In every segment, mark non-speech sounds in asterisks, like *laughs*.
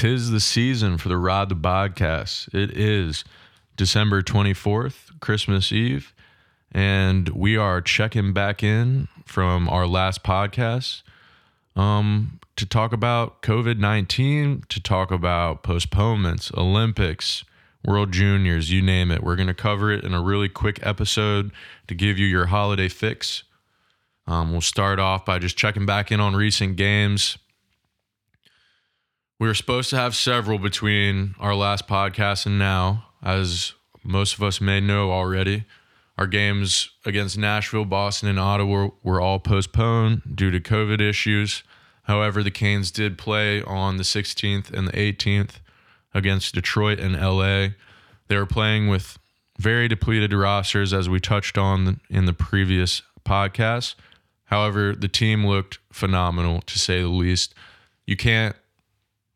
tis the season for the Rod the Podcast. It is December 24th, Christmas Eve, and we are checking back in from our last podcast um, to talk about COVID 19, to talk about postponements, Olympics, World Juniors, you name it. We're going to cover it in a really quick episode to give you your holiday fix. Um, we'll start off by just checking back in on recent games. We were supposed to have several between our last podcast and now, as most of us may know already. Our games against Nashville, Boston, and Ottawa were all postponed due to COVID issues. However, the Canes did play on the 16th and the 18th against Detroit and LA. They were playing with very depleted rosters, as we touched on in the previous podcast. However, the team looked phenomenal, to say the least. You can't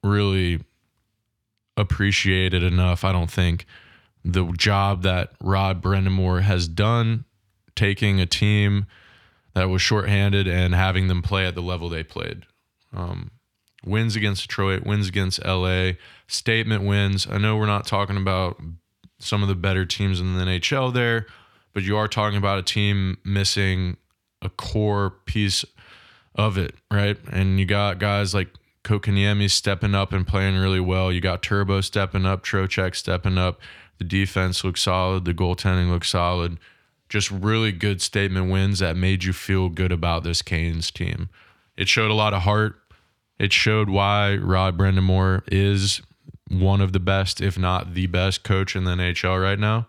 really appreciated enough, I don't think, the job that Rod Brind'Amour has done taking a team that was shorthanded and having them play at the level they played. Um, wins against Detroit, wins against LA, statement wins. I know we're not talking about some of the better teams in the NHL there, but you are talking about a team missing a core piece of it, right? And you got guys like Kotkaniemi stepping up and playing really well. You got Turbo stepping up, Trocheck stepping up. The defense looks solid. The goaltending looks solid. Just really good statement wins that made you feel good about this Canes team. It showed a lot of heart. It showed why Rod Brind'Amour is one of the best, if not the best coach in the NHL right now.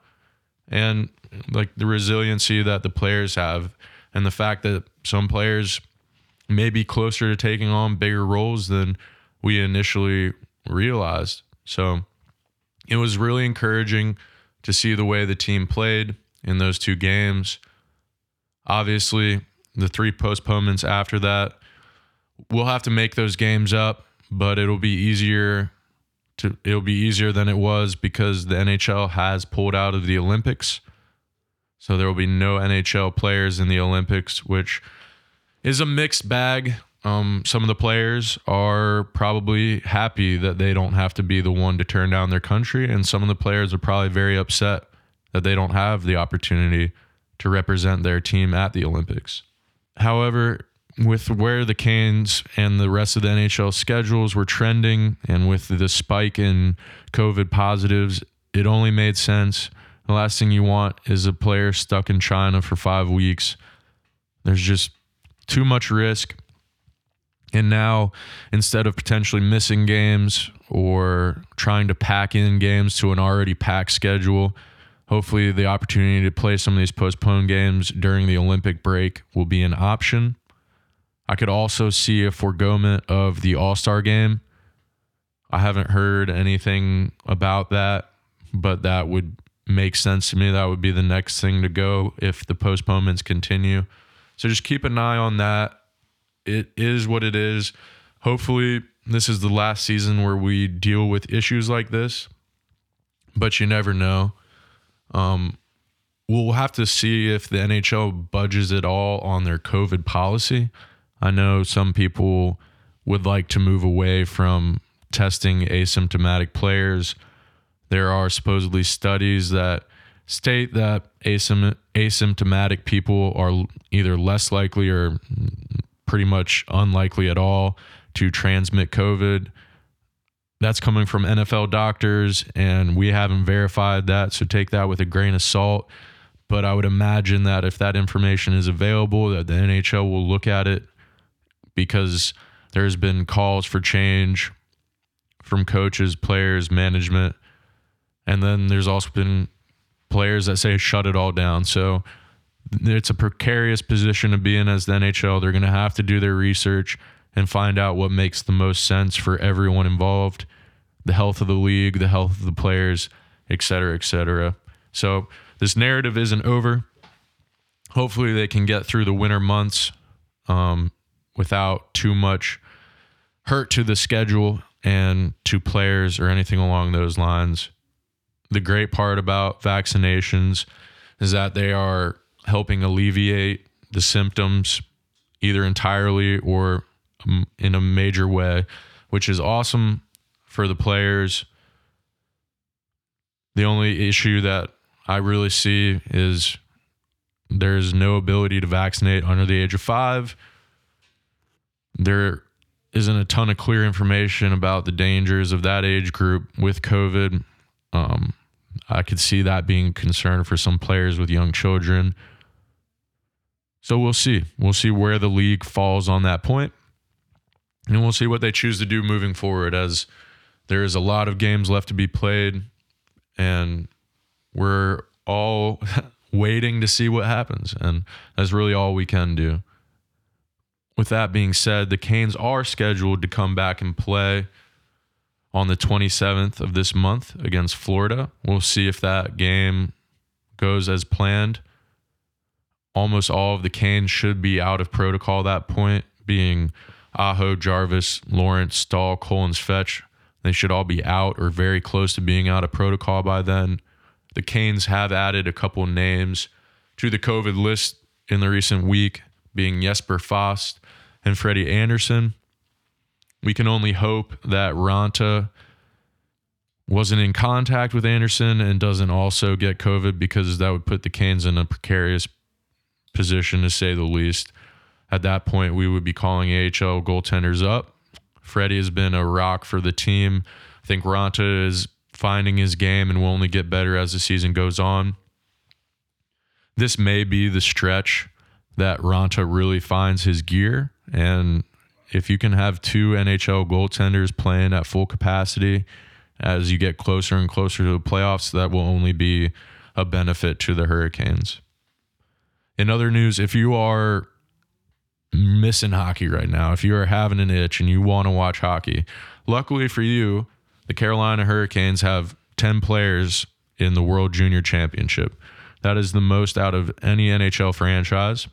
And like the resiliency that the players have and the fact that some players may be closer to taking on bigger roles than we initially realized. So it was really encouraging to see the way the team played in those two games. Obviously, the three postponements after that, we'll have to make those games up, but it'll be easier to it'll be easier than it was because the NHL has pulled out of the Olympics. So there will be no NHL players in the Olympics, which is a mixed bag. Um, some of the players are probably happy that they don't have to be the one to turn down their country, and some of the players are probably very upset that they don't have the opportunity to represent their team at the Olympics. However, with where the Canes and the rest of the NHL schedules were trending, and with the spike in COVID positives, it only made sense. The last thing you want is a player stuck in China for five weeks. There's just too much risk. And now, instead of potentially missing games or trying to pack in games to an already packed schedule, hopefully the opportunity to play some of these postponed games during the Olympic break will be an option. I could also see a foregoment of the All Star game. I haven't heard anything about that, but that would make sense to me. That would be the next thing to go if the postponements continue. So just keep an eye on that. It is what it is. Hopefully, this is the last season where we deal with issues like this, but you never know. Um, we'll have to see if the NHL budges at all on their COVID policy. I know some people would like to move away from testing asymptomatic players. There are supposedly studies that state that asym- asymptomatic people are either less likely or pretty much unlikely at all to transmit COVID. That's coming from NFL doctors, and we haven't verified that. So take that with a grain of salt. But I would imagine that if that information is available, that the NHL will look at it because there's been calls for change from coaches, players, management. And then there's also been players that say shut it all down. So it's a precarious position to be in as the NHL. They're going to have to do their research and find out what makes the most sense for everyone involved the health of the league, the health of the players, et cetera, et cetera. So this narrative isn't over. Hopefully, they can get through the winter months um, without too much hurt to the schedule and to players or anything along those lines. The great part about vaccinations is that they are helping alleviate the symptoms either entirely or um, in a major way, which is awesome for the players. The only issue that I really see is there's no ability to vaccinate under the age of five. There isn't a ton of clear information about the dangers of that age group with COVID. Um, I could see that being a concern for some players with young children. So we'll see. We'll see where the league falls on that point. And we'll see what they choose to do moving forward as there is a lot of games left to be played and we're all *laughs* waiting to see what happens and that's really all we can do. With that being said, the Canes are scheduled to come back and play on the 27th of this month against Florida. We'll see if that game goes as planned. Almost all of the Canes should be out of protocol at that point, being Aho, Jarvis, Lawrence, Staal, Collins, Fetch. They should all be out or very close to being out of protocol by then. The Canes have added a couple names to the COVID list in the recent week, being Jesper Fast and Freddie Andersen. We can only hope that Raanta wasn't in contact with Andersen and doesn't also get COVID because that would put the Canes in a precarious position to say the least. At that point, we would be calling AHL goaltenders up. Freddie has been a rock for the team. I think Raanta is finding his game and will only get better as the season goes on. This may be the stretch that Raanta really finds his gear. And if you can have two NHL goaltenders playing at full capacity as you get closer and closer to the playoffs, that will only be a benefit to the Hurricanes. In other news, if you are missing hockey right now, if you are having an itch and you want to watch hockey, luckily for you, the Carolina Hurricanes have 10 players in the World Junior Championship. That is the most out of any NHL franchise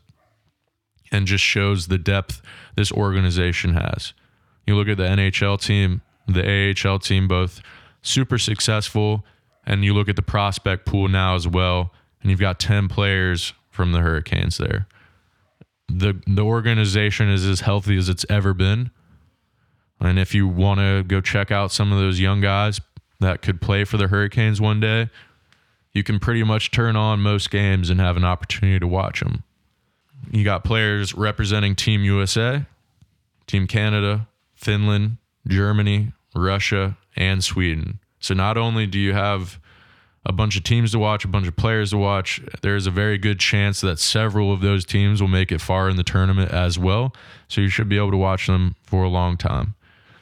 and just shows the depth this organization has. You look at the NHL team, the AHL team, both super successful, and you look at the prospect pool now as well, and you've got 10 players from the Hurricanes there. The the organization is as healthy as it's ever been. And if you want to go check out some of those young guys that could play for the Hurricanes one day, you can pretty much turn on most games and have an opportunity to watch them. You got players representing Team USA, Team Canada, Finland, Germany, Russia, and Sweden. So not only do you have a bunch of teams to watch, a bunch of players to watch, there's a very good chance that several of those teams will make it far in the tournament as well. So you should be able to watch them for a long time.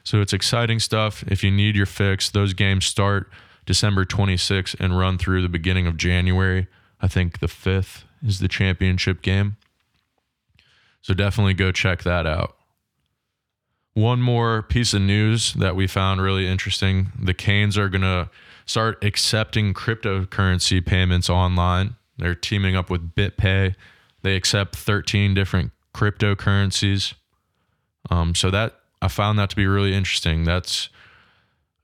So it's exciting stuff. If you need your fix, those games start December 26th and run through the beginning of January. I think the 5th is the championship game. So definitely go check that out. One more piece of news that we found really interesting the Canes are going to start accepting cryptocurrency payments online. They're teaming up with BitPay. They accept 13 different cryptocurrencies. Um, so that I found that to be really interesting. That's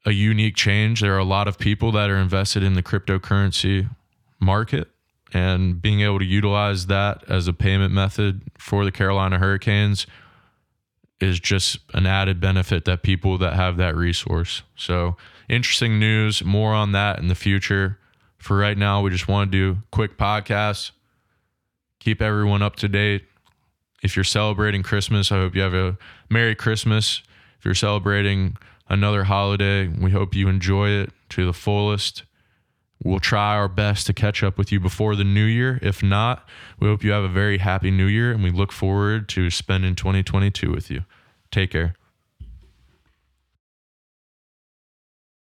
a unique change. There are a lot of people that are invested in the cryptocurrency market and being able to utilize that as a payment method for the Carolina Hurricanes is just an added benefit that people that have that resource. So, interesting news, more on that in the future. For right now, we just want to do quick podcasts, keep everyone up to date. If you're celebrating Christmas, I hope you have a Merry Christmas. If you're celebrating another holiday, we hope you enjoy it to the fullest. We'll try our best to catch up with you before the new year. If not, we hope you have a very happy new year and we look forward to spending 2022 with you. Take care.